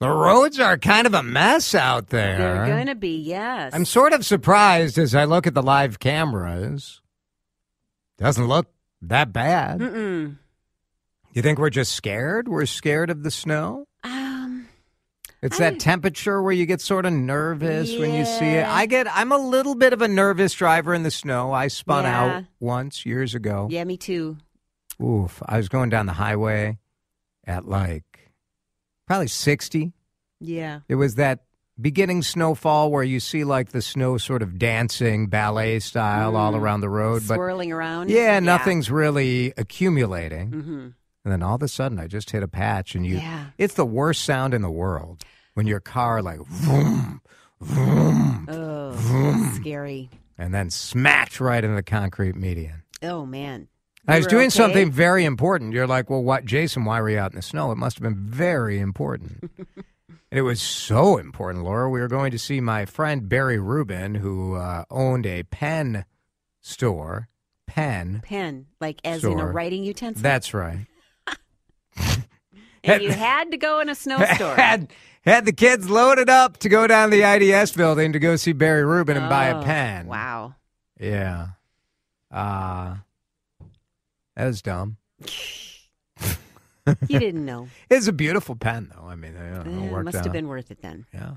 The roads are kind of a mess out there. They're going to be, yes. I'm sort of surprised as I look at the live cameras. Doesn't look that bad. Mm-mm. You think we're just scared? We're scared of the snow? Um, It's I- that temperature where you get sort of nervous when you see it. I get I'm a little bit of a nervous driver in the snow. I spun Yeah. out once years ago. yeah, me too. Oof. I was going down the highway at like probably 60. Yeah. It was that beginning snowfall where you see like the snow sort of dancing ballet style all around the road, but Swirling around. yeah, nothing's really accumulating. Mm-hmm. And then all of a sudden, I just hit a patch, and you. Yeah. It's the worst sound in the world when your car like vroom, vroom, Oh, scary. and then smacked right into the concrete median. Oh, man. I was doing okay? something very important. You're like, well, what, Jason? Why were you out in the snow? It must have been very important. and it was so important, Laura. We were going to see my friend Barry Rubin, who uh, owned a pen store. Pen. Pen, like as in a writing utensil. That's right. and you had to go in a snowstorm. had had the kids loaded up to go down the IDS building to go see Barry Rubin and buy a Oh, pen. Wow. Yeah. Uh that was dumb. You didn't know. It's a beautiful pen, though. I mean, know, it Eh, must out. have been worth it then. Yeah.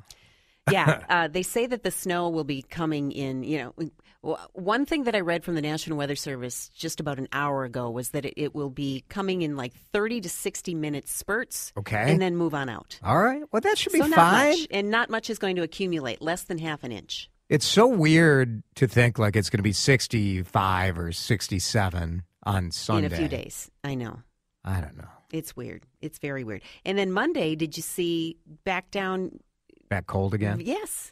Yeah, uh, they say that the snow will be coming in. You know, one thing that I read from the National Weather Service just about an hour ago was that it, it will be coming in like thirty to sixty minute spurts. Okay. and then move on out. All right. Well, that should be so not fine. much, and not much is going to accumulate. Less than half an inch. It's so weird to think like it's going to be 65 or 67 on Sunday. in a few days. I know. I don't know. It's weird. It's very weird. And then Monday, did you see back down? Back cold again? Yes.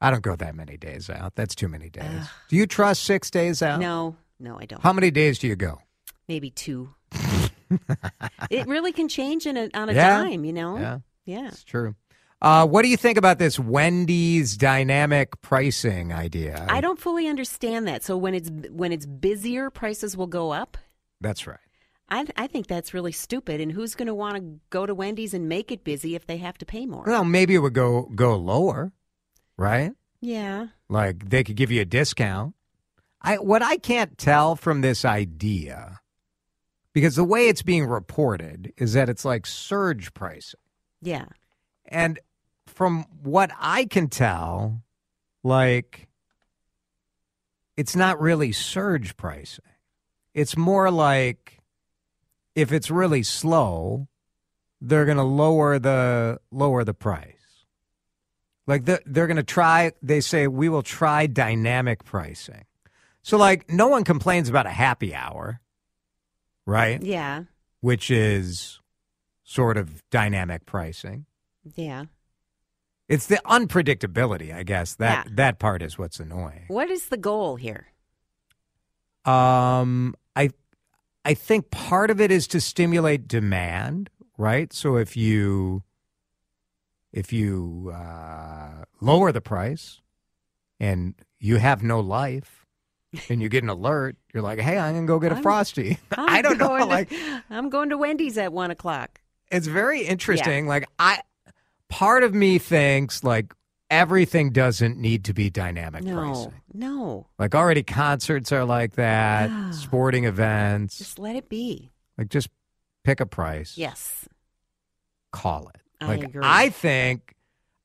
I don't go that many days out. That's too many days. Do you trust six days out? No, no, I don't. How many days do you go? Maybe two. it really can change in a, on a Yeah. dime, you know? Yeah. Yeah. It's true. Uh, what do you think about this Wendy's dynamic pricing idea? I don't fully understand that. So when it's when it's busier, prices will go up. That's right. I I think that's really stupid. And who's going to want to go to Wendy's and make it busy if they have to pay more? Well, maybe it would go go lower, right? yeah. Like they could give you a discount. I what I can't tell from this idea, because the way it's being reported is that it's like surge pricing, Yeah. and from what I can tell, like it's not really surge pricing. It's more like if it's really slow, they're going to lower the lower the price. Like they're, they're going to try. They say we will try dynamic pricing. So like no one complains about a happy hour, right? Yeah. Which is sort of dynamic pricing. Yeah. It's the unpredictability, I guess. That Yeah. that part is what's annoying. What is the goal here? Um, I I think part of it is to stimulate demand, right? So if you if you uh, lower the price and you have no life and you get an alert, you're like, hey, I'm gonna go get a I'm- frosty. I'm I don't know, going to- like I'm going to Wendy's at one o'clock. it's very interesting. Like I, part of me thinks like everything doesn't need to be dynamic No, pricing. no. Like already concerts are like that, sporting events. Just let it be. Like just pick a price. Yes. Call it. I Like agree. I think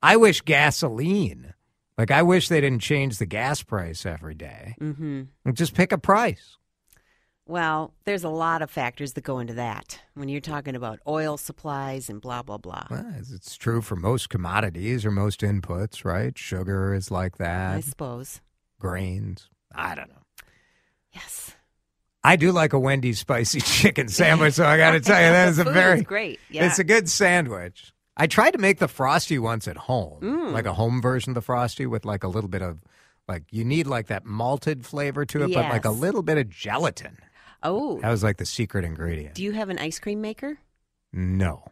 I wish gasoline. Like I wish they didn't change the gas price every day. Mm-hmm. Like, Just pick a price. Well, there's a lot of factors that go into that when you're talking about oil supplies and blah blah blah. Well, it's- true for most commodities or most inputs, right? Sugar is like that. I suppose. Grains. I don't know. Yes. I do like a Wendy's spicy chicken sandwich, so I got to tell you that is a very is great. Yeah. It's a good sandwich. I tried to make the frosty once at home, Mm. like a home version of the frosty with like a little bit of like you need like that malted flavor to it, but like a little bit of gelatin. Oh, That was like the secret ingredient. do you have an ice cream maker? no.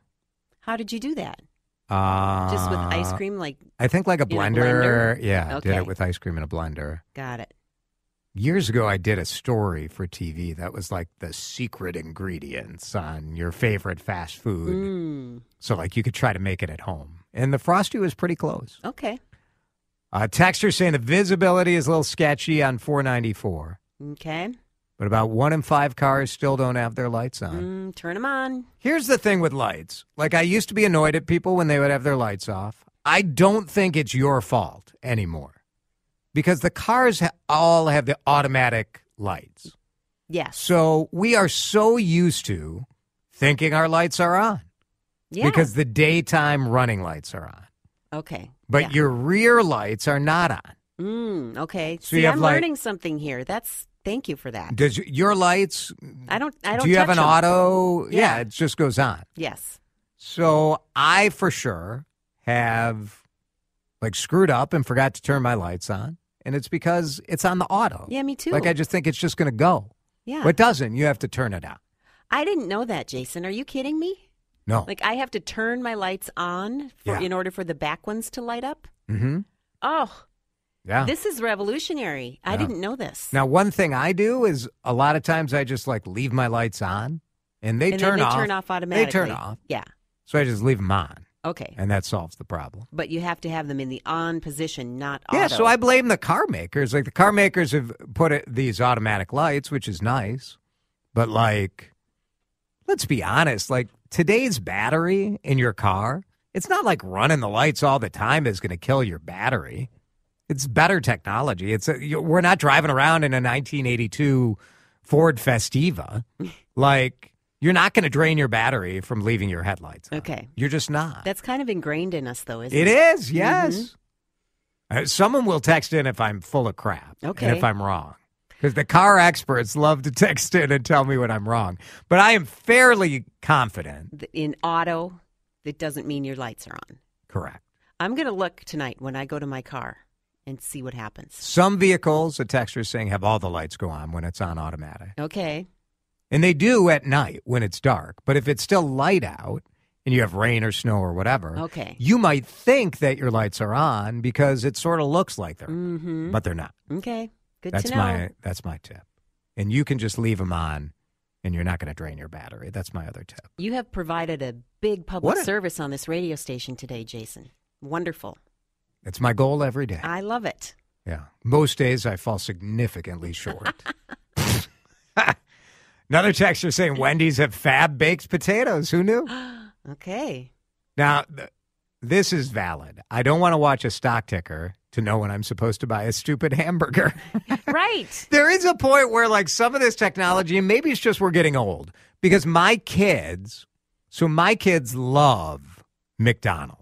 How did you do that? Uh, Just with ice cream? Like, I think like a blender. blender? Yeah, I did it with ice cream in a blender. got it. Years ago, I did a story for TV that was like the secret ingredients on your favorite fast food. Mm, So, like, you could try to make it at home. And the Frosty was pretty close. okay. Uh, texter saying the visibility is a little sketchy on 494, Okay. But about one in five cars still don't have their lights on. Mm, turn them on. Here's the thing with lights. Like, I used to be annoyed at people when they would have their lights off. I don't think it's your fault anymore because the cars ha- all have the automatic lights. Yes. So we are so used to thinking our lights are on Yeah. because the daytime running lights are on, okay. but Yeah. your rear lights are not on. Mm, okay. So See, I'm like- learning something here. That's thank you for that. Does your lights? I don't. I don't. do you have an an 'em. auto? Yeah. Yeah. it just goes on. Yes. So I for sure have like screwed up and forgot to turn my lights on, and it's because it's on the auto. Yeah, me too. Like I just think it's just going to go. yeah. But it doesn't. You have to turn it on. I didn't know that, Jason. Are you kidding me? No. Like I have to turn my lights on for, Yeah. in order for the back ones to light up. mm-hmm. Oh, Yeah. this is revolutionary. I didn't know this. Now, one thing I do is a lot of times I just like leave my lights on, and they and turn they off. turn off automatically. They turn off. Yeah. So I just leave them on, Okay. and that solves the problem. But you have to have them in the on position, not off. Yeah, auto. so I blame the car makers. Like the car makers have put it, these automatic lights, which is nice, but like, let's be honest. Like today's battery in your car, it's not like running the lights all the time is going to kill your battery. It's better technology. It's a, you- we're not driving around in a 1982 Ford Festiva. like you're not going to drain your battery from leaving your headlights. on. Okay. you're just not. That's kind of ingrained in us, though, isn't It it? is, yes. Uh, someone will text in if I'm full of crap and Okay. if I'm wrong. Because the car experts love to text in and tell me when I'm wrong. But I am fairly confident. In auto, it doesn't mean your lights are on. Correct. I'm going to look tonight when I go to my car and see what happens. Some vehicles, a texter is saying, have all the lights go on when it's on automatic. Okay. And they do at night when it's dark. But if it's still light out and you have rain or snow or whatever, Okay. you might think that your lights are on because it sort of looks like they're, Mm-hmm. but they're not. Okay. Good That's to know. my that's my tip. And you can just leave them on and you're not going to drain your battery. That's my other tip. You have provided a big public a- service on this radio station today, Jason. Wonderful. It's my goal every day. I love it. Yeah. Most days I fall significantly short. Another texter saying Wendy's have fab baked potatoes. Who knew? Okay. Now, th- this is valid. I don't want to watch a stock ticker to know when I'm supposed to buy a stupid hamburger. right. there is a point where like some of this technology and maybe it's just we're getting old because my kids so my kids love mcdonald's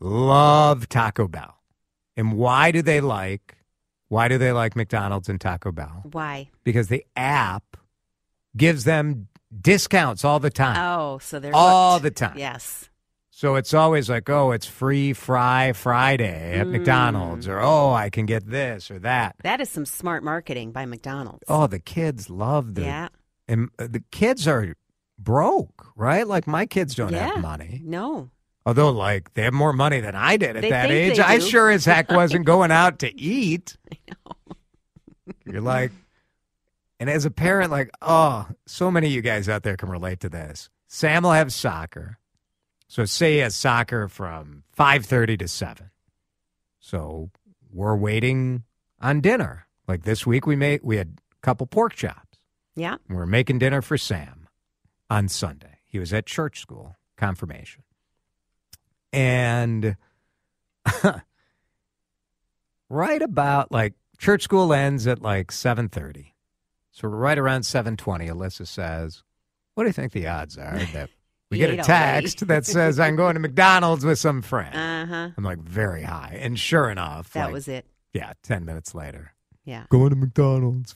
love taco bell and why do they like why do they like mcdonald's and taco bell Why? because the app gives them discounts all the time Oh, so they're All hooked. the time. Yes. so it's always like oh it's free fry friday at Mm. mcdonald's or oh i can get this or that That is some smart marketing by McDonald's. Oh, the kids love the yeah. and uh, the kids are broke, right? Like my kids don't yeah. have money. No. Although like they have more money than I did at They that think age. they I do. sure as heck wasn't going out to eat. You're like and as a parent like, oh, so many of you guys out there can relate to this. Sam will have soccer. So say he has soccer from 5:30 to 7. So we're waiting on dinner. Like this week we made we had a couple pork chops. Yeah. We're making dinner for Sam on Sunday. He was at church school, confirmation. And right about like church school ends at like 7:30. So right around 7:20 Alyssa says, "What do you think the odds are that we get a text that says I'm going to McDonald's with some friend?" Uh huh. I'm like, "Very high." And sure enough, That like, was it. yeah, 10 minutes later, Yeah. going to McDonald's.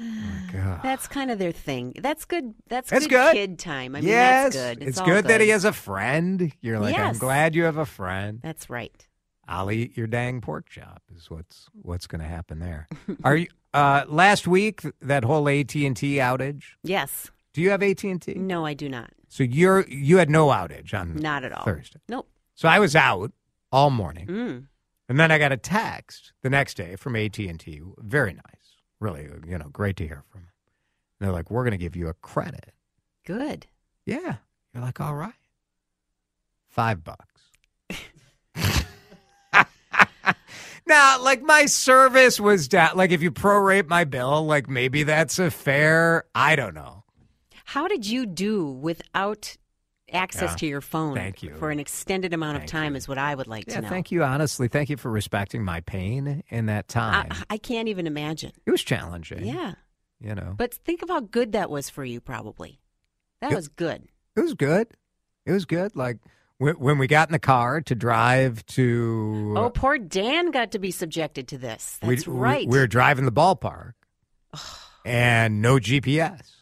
Oh God. That's kind of their thing. That's good. That's, That's good, good. kid time. I mean, yes, that's good. it's all good, that he has a friend. You're like, I'm glad you have a friend. That's right. I'll eat your dang pork chop. Is what's what's going to happen there. Are you? Uh, last week, that whole AT and T outage. Yes. Do you have AT and T? No, I do not. So you're you had no outage on Not at all. Thursday. Nope. So I was out all morning, Mm. and then I got a text the next day from AT and T. Very nice, really, you know, great to hear from. Them. And they're like, "We're going to give you a credit." Good. Yeah, you're like, "All right, five bucks." now, like my service was down. Like if you prorate my bill, like maybe that's a fair. I don't know. How did you do without access Yeah. to your phone Thank you. for an extended amount Thank of time? you. Is what I would like Yeah, to know. thank you. Honestly, thank you for respecting my pain in that time. I, I can't even imagine. it was challenging. Yeah. you know, But think of how good that was for you, probably. That It- was good. it was good. It was good. Like when, when we got in the car to drive to. Oh, poor Dan got to be subjected to this. That's we, right. We were driving the ballpark, and no GPS.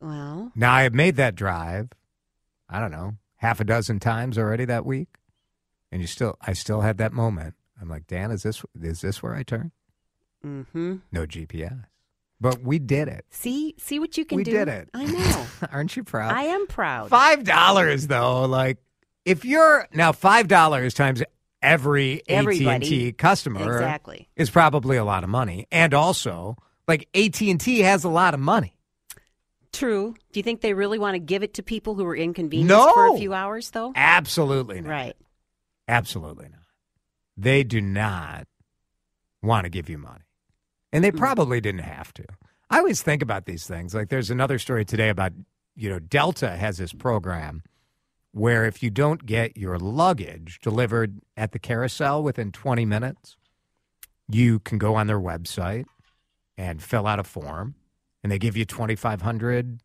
well, Now I have made that drive. I don't know half a dozen times already that week, and you still, I still had that moment. I'm like, Dan, is this is this where I turn? mm-hmm. No GPS, but we did it. See, see what you can we do. We did it. I know. Aren't you proud? I am proud. Five dollars though, like if you're now five dollars times every AT&T customer Exactly. is probably a lot of money, and also like AT and T has a lot of money. True. Do you think they really want to give it to people who are inconvenienced No. for a few hours, though? Absolutely not. Right. Absolutely not. They do not want to give you money, and they Mm. probably didn't have to. I always think about these things. Like there's another story today about you know Delta has this program where if you don't get your luggage delivered at the carousel within 20 minutes, you can go on their website and fill out a form, and they give you 2,500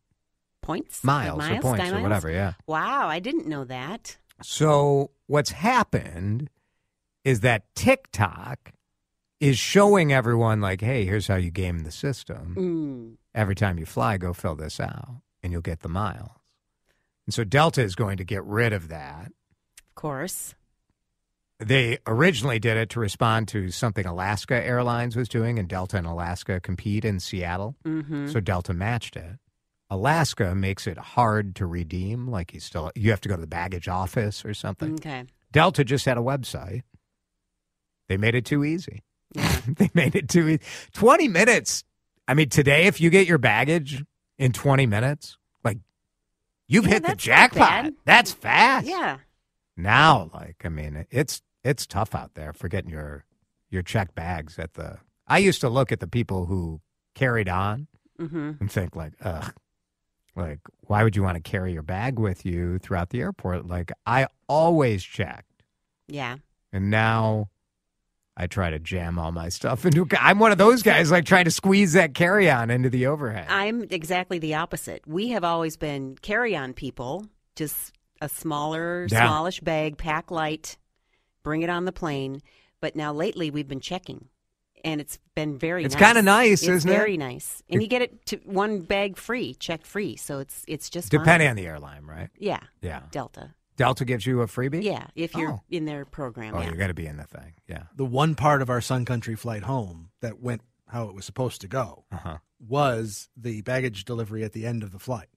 Points? miles, Like or points or miles? whatever. Yeah. Wow, I didn't know that. So what's happened is that TikTok is showing everyone like, hey, here's how you game the system. Mm. Every time you fly, go fill this out, and you'll get the miles. And so Delta is going to get rid of that. Of course. They originally did it to respond to something Alaska Airlines was doing, and Delta and Alaska compete in Seattle. Mm-hmm. So Delta matched it. Alaska makes it hard to redeem, like you still you have to go to the baggage office or something. Okay. Delta just had a website. They made it too easy. Yeah. they made it too easy. 20 minutes. I mean, today, if you get your baggage in 20 minutes, like you've Yeah, hit the jackpot. That's fast. Yeah. Now, like, I mean, it's it's tough out there for getting your your checked bags at the. I used to look at the people who carried on Mm-hmm. and think like, ugh, like why would you want to carry your bag with you throughout the airport? Like, I always checked. Yeah. And now I try to jam all my stuff into. I'm one of those guys like trying to squeeze that carry on into the overhead. I'm exactly the opposite. We have always been carry on people, just a smaller, Yeah. smallish bag, pack light, bring it on the plane. But now lately we've been checking. And it's been very It's nice. kinda nice, It's isn't it? very nice. And you get it to one bag free, check free. So it's it's just fine. Depending on the airline, right? Yeah. Yeah. Delta. Delta gives you a freebie. Yeah. If you're Oh. in their program. Oh, yeah. you got to be in the thing. Yeah. the one part of our Sun Country flight home that went how it was supposed to go Uh huh. was the baggage delivery at the end of the flight.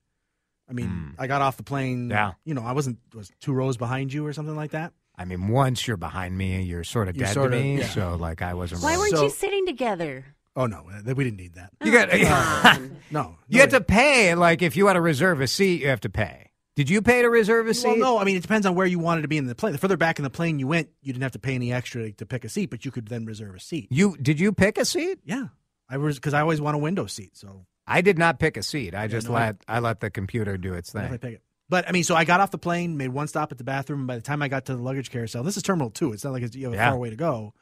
I mean, Hmm. I got off the plane. Yeah. You know, I wasn't was two rows behind you or something like that. I mean, once you're behind me, you're sort of You're dead sort to of- me. yeah. So, like, I wasn't. Why really- weren't So- you sitting together? Oh no, uh, we didn't need that. You got. Oh, come. No, you had to pay. Like, if you want to reserve a seat, you have to pay. Did you pay to reserve a seat? Well, no, I mean it depends on where you wanted to be in the plane. The further back in the plane you went, you didn't have to pay any extra to pick a seat, but you could then reserve a seat. You did you pick a seat? Yeah, I was because I always want a window seat, so I did not pick a seat. I just no, let I let the computer do its thing. pick it. But I mean, so I got off the plane, made one stop at the bathroom, and by the time I got to the luggage carousel, this is Terminal Two. It's not like it's, you have a Yeah. far way to go.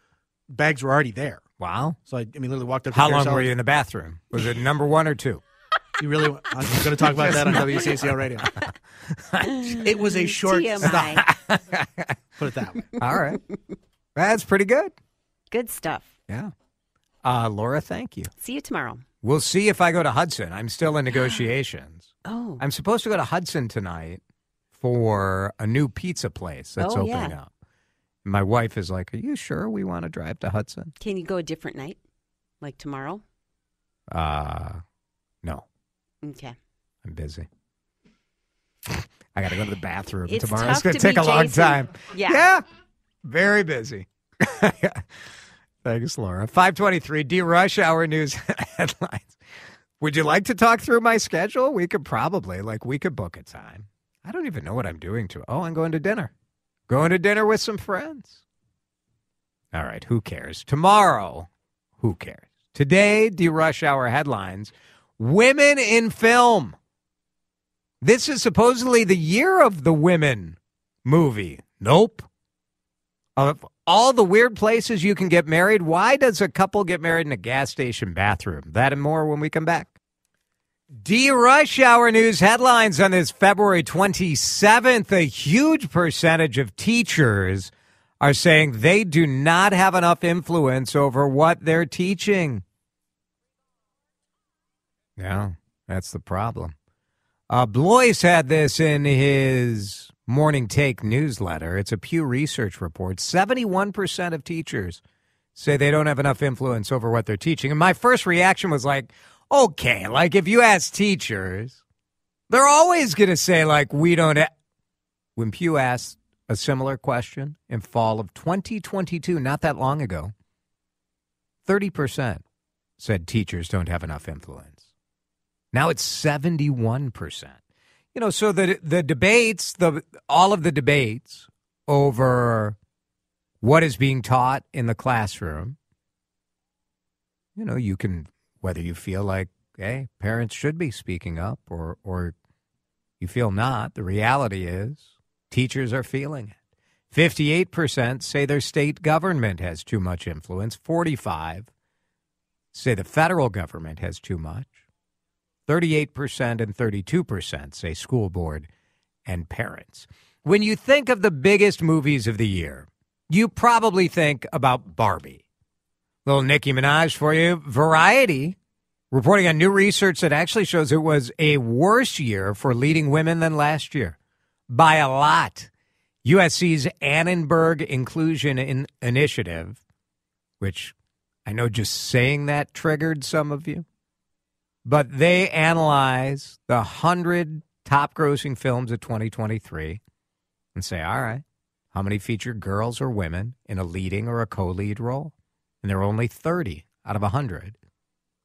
Bags were already there, Wow. so I, I mean, literally walked up. How the long carousel. were you in the bathroom? Was it number one or two? You really? I'm going to talk about that on WCCO radio. it was a short stop. Put it that way. All right. That's pretty good. Good stuff. Yeah. Uh, Laura, thank you. See you tomorrow. We'll see if I go to Hudson. I'm still in negotiations. Oh, I'm supposed to go to Hudson tonight for a new pizza place that's Oh, opening yeah. up. My wife is like, Are you sure we want to drive to Hudson? can you go a different night, like tomorrow? Uh, no, Okay. I'm busy. I got to go to the bathroom It's tomorrow. It's going to take a long time. Yeah. Yeah. Very busy. Thanks, Laura. 523 DeRush-Hour News headlines. Would you like to talk through my schedule? We could probably, like, we could book a time. I don't even know what I'm doing to. Oh, I'm going to dinner. Going to dinner with some friends. All right, who cares? Tomorrow, who cares? Today, DeRush-Hour headlines Women in film. This is supposedly the year of the women movie. Nope. Of all the weird places you can get married, why does a couple get married in a gas station bathroom? That and more when we come back. DeRush-Hour News headlines on this February 27th. A huge percentage of teachers are saying they do not have enough influence over what they're teaching. Yeah, that's the problem. Uh, Blois had this in his morning take newsletter. It's a Pew Research report. 71% of teachers say they don't have enough influence over what they're teaching. And my first reaction was like, okay, like if you ask teachers, they're always going to say, like, we don't. Ha-. When Pew asked a similar question in fall of 2022, not that long ago, 30% said teachers don't have enough influence. Now it's 71%. You know, so the the debates, the all of the debates over what is being taught in the classroom, you know, you can whether you feel like, hey, parents should be speaking up or or you feel not. The reality is teachers are feeling it. 58% say their state government has too much influence. 45 say the federal government has too much. 38% and 32% say school board and parents. When you think of the biggest movies of the year, you probably think about Barbie. Little Nicki Minaj for you. Variety reporting on new research that actually shows it was a worse year for leading women than last year by a lot. USC's Annenberg Inclusion in Initiative, which I know just saying that triggered some of you, but they analyze the 100 top grossing films of 2023 and say, all right, how many feature girls or women in a leading or a co lead role? And there are only 30 out of 100.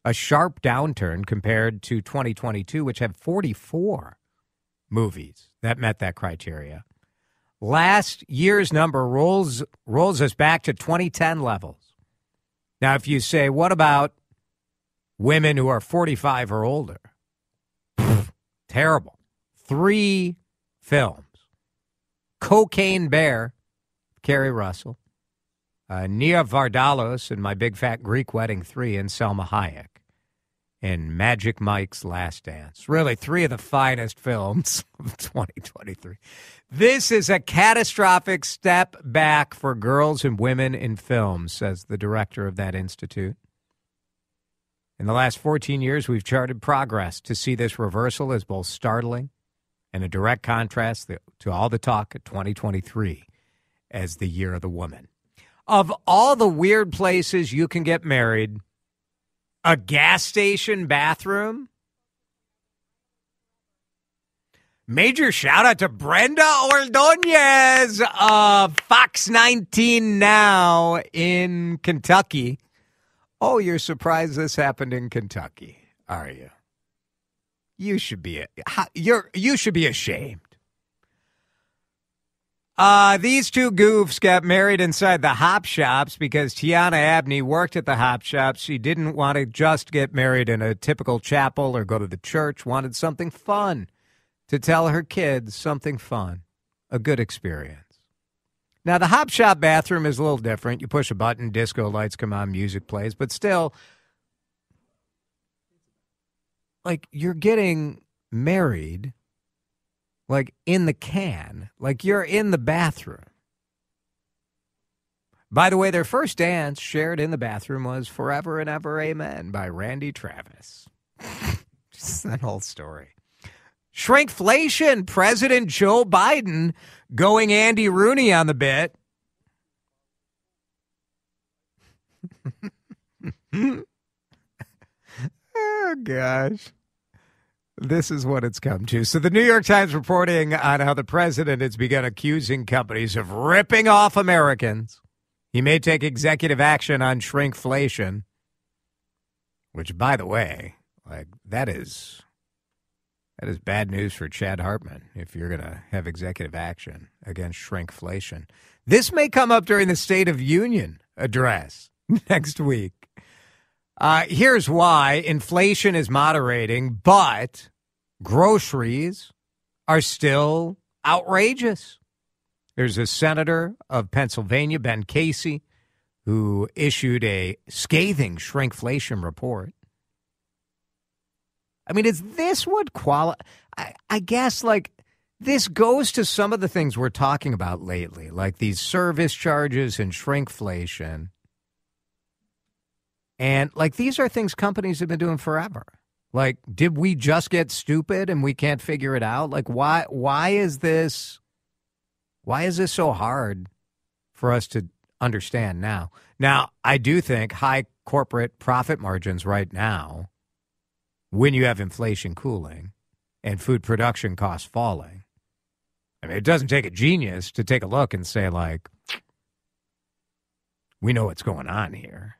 A sharp downturn compared to 2022, which had 44 movies that met that criteria. Last year's number rolls rolls us back to 2010 levels. Now, if you say, what about women who are 45 or older? Pfft, terrible. Three films Cocaine Bear, Keri Russell, uh, Nia Vardalos in My Big Fat Greek Wedding 3, and Salma Hayek in Magic Mike's Last Dance. Really, three of the finest films of 2023. This is a catastrophic step back for girls and women in film, says the director of that institute. In the last 14 years, we've charted progress. To see this reversal is both startling and a direct contrast to all the talk of 2023 as the year of the woman. Of all the weird places you can get married, a gas station bathroom? Major shout out to Brenda Ordonez of Fox 19 Now in Kentucky. Oh, you're surprised this happened in Kentucky, are you? You should be you're you should be ashamed. Uh, these two goofs got married inside the hop shops because Tiana Abney worked at the hop shops. She didn't want to just get married in a typical chapel or go to the church, wanted something fun to tell her kids something fun, a good experience. Now, the hop shop bathroom is a little different. You push a button, disco lights come on, music plays, but still, like, you're getting married like in the can, like you're in the bathroom. By the way, their first dance shared in the bathroom was Forever and Ever Amen by Randy Travis. Just that whole story. Shrinkflation, President Joe Biden going Andy Rooney on the bit. oh, gosh. This is what it's come to. So, the New York Times reporting on how the president has begun accusing companies of ripping off Americans. He may take executive action on shrinkflation, which, by the way, like that is that is bad news for Chad Hartman if you're going to have executive action against shrinkflation. This may come up during the State of Union address next week. Uh, here's why inflation is moderating, but groceries are still outrageous. There's a senator of Pennsylvania, Ben Casey, who issued a scathing shrinkflation report. I mean, is this what quali? I, I guess like this goes to some of the things we're talking about lately, like these service charges and shrinkflation. And like these are things companies have been doing forever. Like, did we just get stupid and we can't figure it out? Like, why why is this why is this so hard for us to understand now? Now, I do think high corporate profit margins right now, when you have inflation cooling and food production costs falling, I mean, it doesn't take a genius to take a look and say, like, we know what's going on here.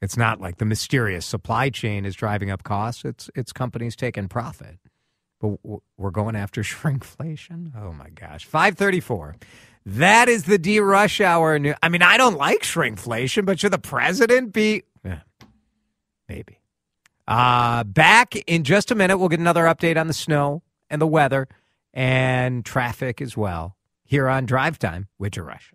It's not like the mysterious supply chain is driving up costs. It's it's companies taking profit. But we're going after shrinkflation. Oh my gosh, five thirty four. That is the DeRush-Hour. I mean, I don't like shrinkflation, but should the president be? Yeah, maybe. Uh, back in just a minute, we'll get another update on the snow and the weather and traffic as well here on Drive Time with DeRusha.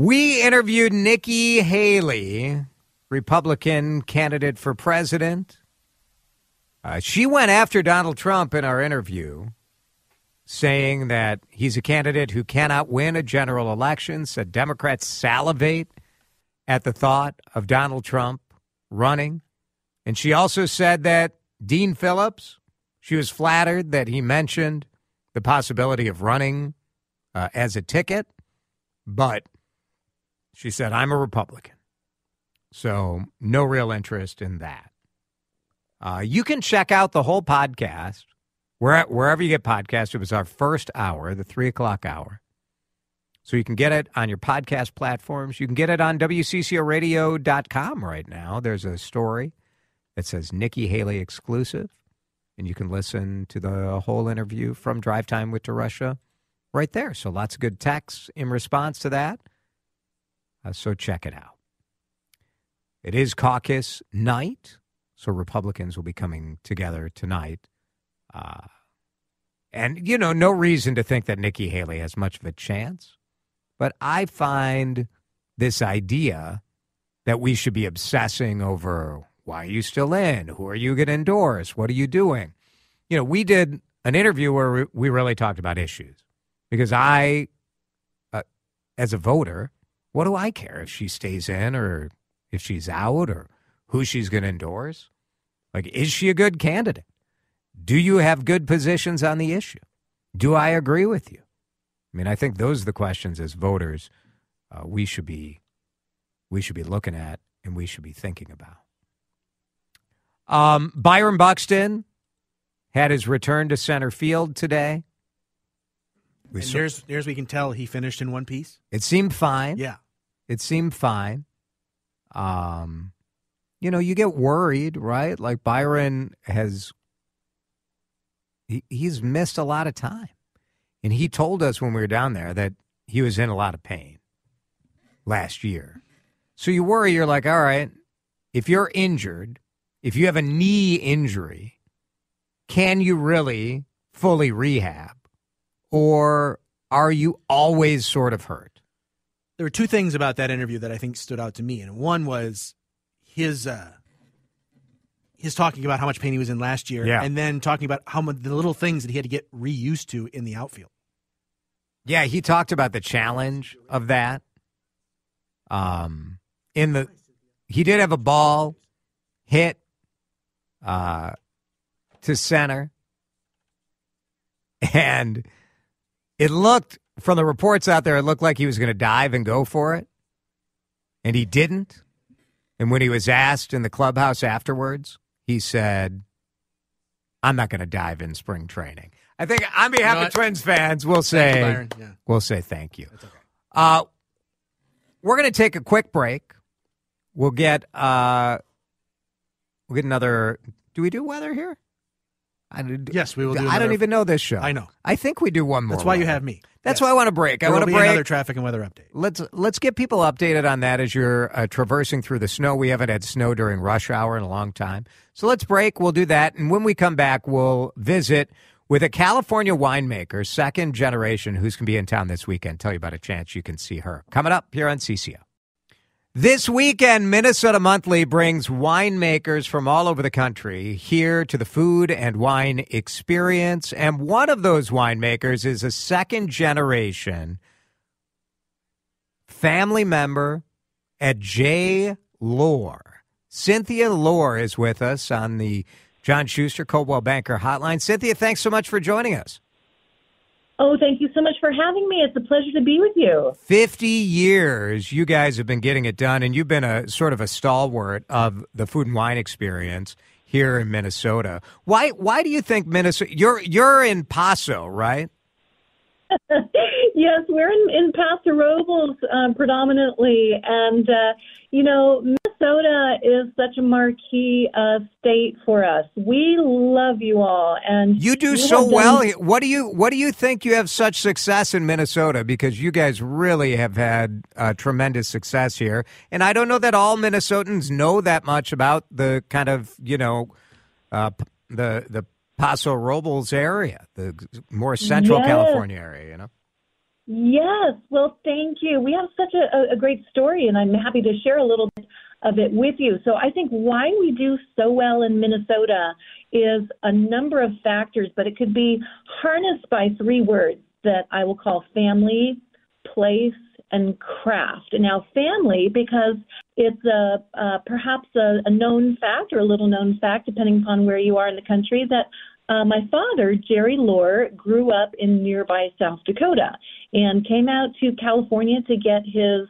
We interviewed Nikki Haley, Republican candidate for president. Uh, she went after Donald Trump in our interview, saying that he's a candidate who cannot win a general election, said Democrats salivate at the thought of Donald Trump running. And she also said that Dean Phillips, she was flattered that he mentioned the possibility of running uh, as a ticket, but she said, I'm a Republican. So, no real interest in that. Uh, you can check out the whole podcast where, wherever you get podcasts. It was our first hour, the three o'clock hour. So you can get it on your podcast platforms. You can get it on WCCORadio.com right now. There's a story that says Nikki Haley exclusive, and you can listen to the whole interview from Drive Time with DeRusha right there. So lots of good texts in response to that. Uh, so check it out. It is caucus night, so Republicans will be coming together tonight. Uh, and, you know, no reason to think that Nikki Haley has much of a chance. But I find this idea that we should be obsessing over why are you still in? Who are you going to endorse? What are you doing? You know, we did an interview where we really talked about issues because I, uh, as a voter, what do I care if she stays in or if she's out or who she's going to endorse? Like, is she a good candidate? Do you have good positions on the issue? Do I agree with you? I mean, I think those are the questions as voters uh, we should be we should be looking at and we should be thinking about. Um, Byron Buxton had his return to center field today. We and there's, there's we can tell he finished in one piece. It seemed fine. Yeah, it seemed fine. Um, you know, you get worried, right? Like Byron has, he, he's missed a lot of time, and he told us when we were down there that he was in a lot of pain. last year. So you worry, you're like, all right, if you're injured, if you have a knee injury, can you really fully rehab? Or are you always sort of hurt? There were two things about that interview that I think stood out to me, and one was his uh, his talking about how much pain he was in last year, Yeah. and then talking about how much the little things that he had to get reused to in the outfield. Yeah, he talked about the challenge of that. Um, in the he did have a ball hit uh to center, and it looked from the reports out there, it looked like he was going to dive and go for it, and he didn't. And when he was asked in the clubhouse afterwards, he said, "I'm not going to dive in spring training." I think on behalf know of? Twins fans, we'll Thank you, say Yeah. we'll say thank you. Uh, we're going to take a quick break. We'll get uh, we'll get another. Do we do weather here? I, Yes, we will do I don't even know this show. I know. I think we do one more. That's why you have me. That's Yes. why I want to break. I There want will to be break. another traffic and weather update. Let's let's get people updated on that as you're uh, traversing through the snow. We haven't had snow during rush hour in a long time, so let's break. We'll do that, and when we come back, we'll visit with a California winemaker, second generation, who's going to be in town this weekend. Tell you about a chance you can see her coming up here on CCO. This weekend, Minnesota Monthly brings winemakers from all over the country here to the food and wine experience. And one of those winemakers is a second generation family member at J. Lohr. Cynthia Lohr is with us on the John Schuster Coldwell Banker Hotline. Cynthia, thanks so much for joining us. Oh, thank you so much for having me. It's a pleasure to be with you. 50 years you guys have been getting it done, and you've been a sort of a stalwart of the food and wine experience here in Minnesota. Why why do you think Minnesota you're you're in Paso, right? yes, we're in, in Paso Robles um, predominantly. And, uh, you know, Minnesota is such a marquee uh, state for us. We love you all. And You do so done- well. What do you what do you think you have such success in Minnesota because you guys really have had uh, tremendous success here. And I don't know that all Minnesotans know that much about the kind of, you know, uh, the the Paso Robles area, the more central Yes. California area, you know. Yes. Well, thank you. We have such a, a great story, and I'm happy to share a little bit of it with you. So, I think why we do so well in Minnesota is a number of factors, but it could be harnessed by three words that I will call family, place, and craft. Now, family, because it's a uh, perhaps a, a known fact or a little known fact, depending upon where you are in the country, that uh, my father, Jerry Lohr, grew up in nearby South Dakota and came out to California to get his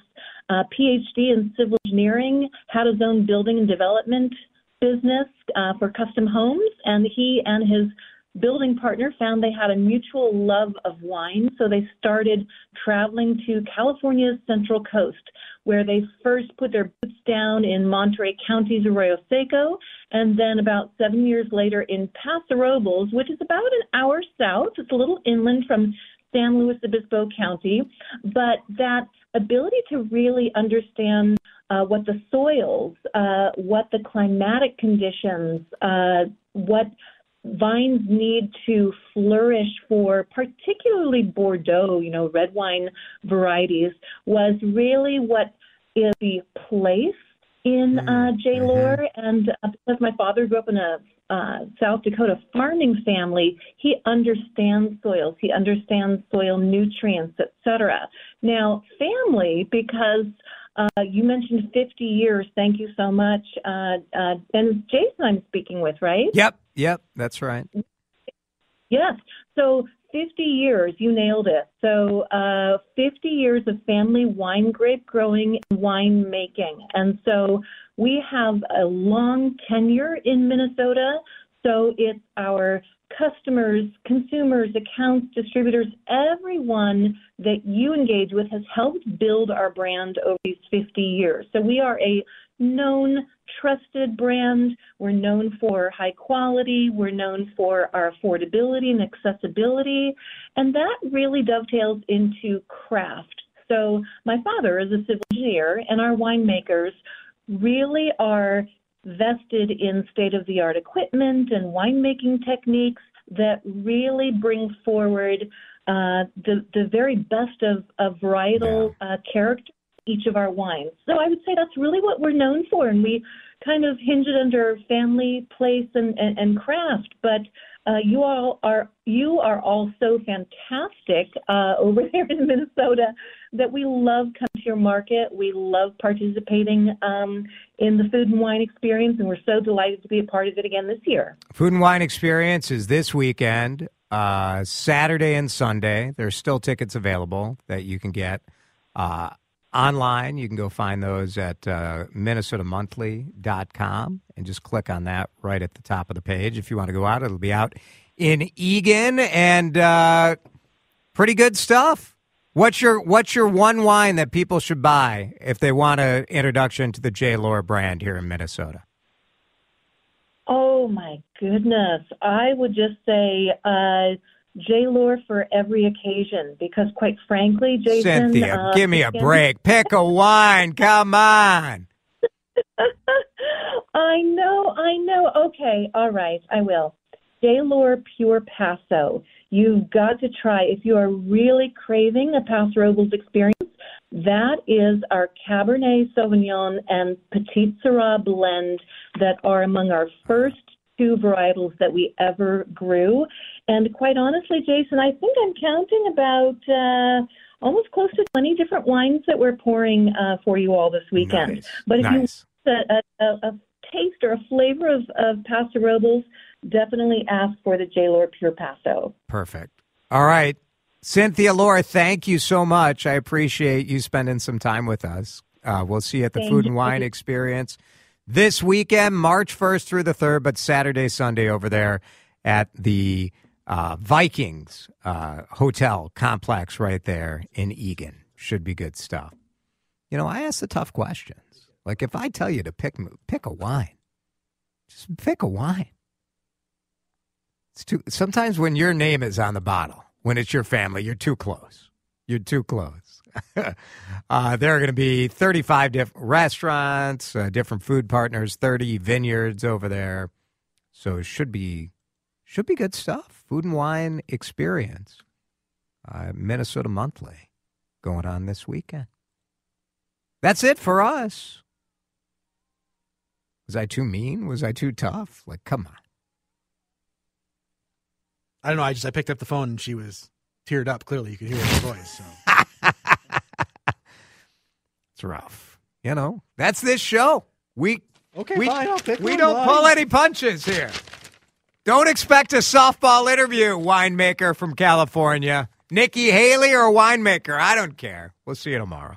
uh, PhD in civil engineering, had his own building and development business uh, for custom homes, and he and his building partner found they had a mutual love of wine, so they started traveling to California's Central Coast, where they first put their boots down in Monterey County's Arroyo Seco, and then about seven years later in Paso Robles, which is about an hour south. It's a little inland from San Luis Obispo County, but that ability to really understand uh, what the soils, uh, what the climatic conditions, uh, what vines need to flourish for particularly Bordeaux, you know, red wine varieties, was really what is the place in uh, J. Lohr. And uh, because my father grew up in a uh, South Dakota farming family, he understands soils, he understands soil nutrients, etc. Now, family, because uh, you mentioned 50 years. Thank you so much. Uh, uh, and Jason, I'm speaking with, right? Yep, yep, that's right. Yes. So 50 years, you nailed it. So uh, 50 years of family wine grape growing and wine making. And so we have a long tenure in Minnesota. So it's our customers, consumers, accounts, distributors, everyone that you engage with has helped build our brand over these 50 years. So we are a known, trusted brand. We're known for high quality. We're known for our affordability and accessibility. And that really dovetails into craft. So my father is a civil engineer, and our winemakers really are vested in state of the art equipment and winemaking techniques that really bring forward uh, the the very best of, of varietal uh, character each of our wines. So I would say that's really what we're known for, and we kind of hinge it under family, place, and, and, and craft. But uh, you all are you are all so fantastic uh, over there in Minnesota that we love coming your market. We love participating um, in the food and wine experience, and we're so delighted to be a part of it again this year. Food and wine experience is this weekend, uh, Saturday and Sunday. There's still tickets available that you can get. Uh, online. You can go find those at uh, minnesotamonthly.com and just click on that right at the top of the page. If you want to go out, it'll be out in Eagan and uh, pretty good stuff. What's your What's your one wine that people should buy if they want an introduction to the J. Lohr brand here in Minnesota? Oh my goodness! I would just say uh, J. Lohr for every occasion because, quite frankly, Jason. Cynthia, uh, give me a break. Pick a wine. Come on. I know, I know. Okay, all right, I will. Lohr Pure Paso. You've got to try if you are really craving a Paso Robles experience. That is our Cabernet Sauvignon and Petite Sirah blend that are among our first two varietals that we ever grew. And quite honestly, Jason, I think I'm counting about uh, almost close to 20 different wines that we're pouring uh, for you all this weekend. Nice. But if nice. you want a, a, a taste or a flavor of, of Paso Robles, definitely ask for the J. Lohr Pure Paso. Perfect. All right. Cynthia Laura, thank you so much. I appreciate you spending some time with us. Uh, we'll see you at the Thank Food and you. Wine Experience this weekend, March 1st through the 3rd, but Saturday, Sunday over there at the uh, Vikings uh, Hotel Complex right there in Eagan. Should be good stuff. You know, I ask the tough questions. Like if I tell you to pick pick a wine, just pick a wine. It's too, sometimes when your name is on the bottle, when it's your family, you're too close. You're too close. uh, there are going to be 35 different restaurants, uh, different food partners, 30 vineyards over there. So it should be should be good stuff. Food and wine experience. Uh, Minnesota Monthly going on this weekend. That's it for us. Was I too mean? Was I too tough? Like, come on. I don't know. I just I picked up the phone and she was teared up. Clearly, you could hear her voice. So. It's rough. You know, that's this show. We Okay, we, fine, I'll we don't fine. pull any punches here. Don't expect a softball interview, winemaker from California. Nikki Haley or winemaker, I don't care. We'll see you tomorrow.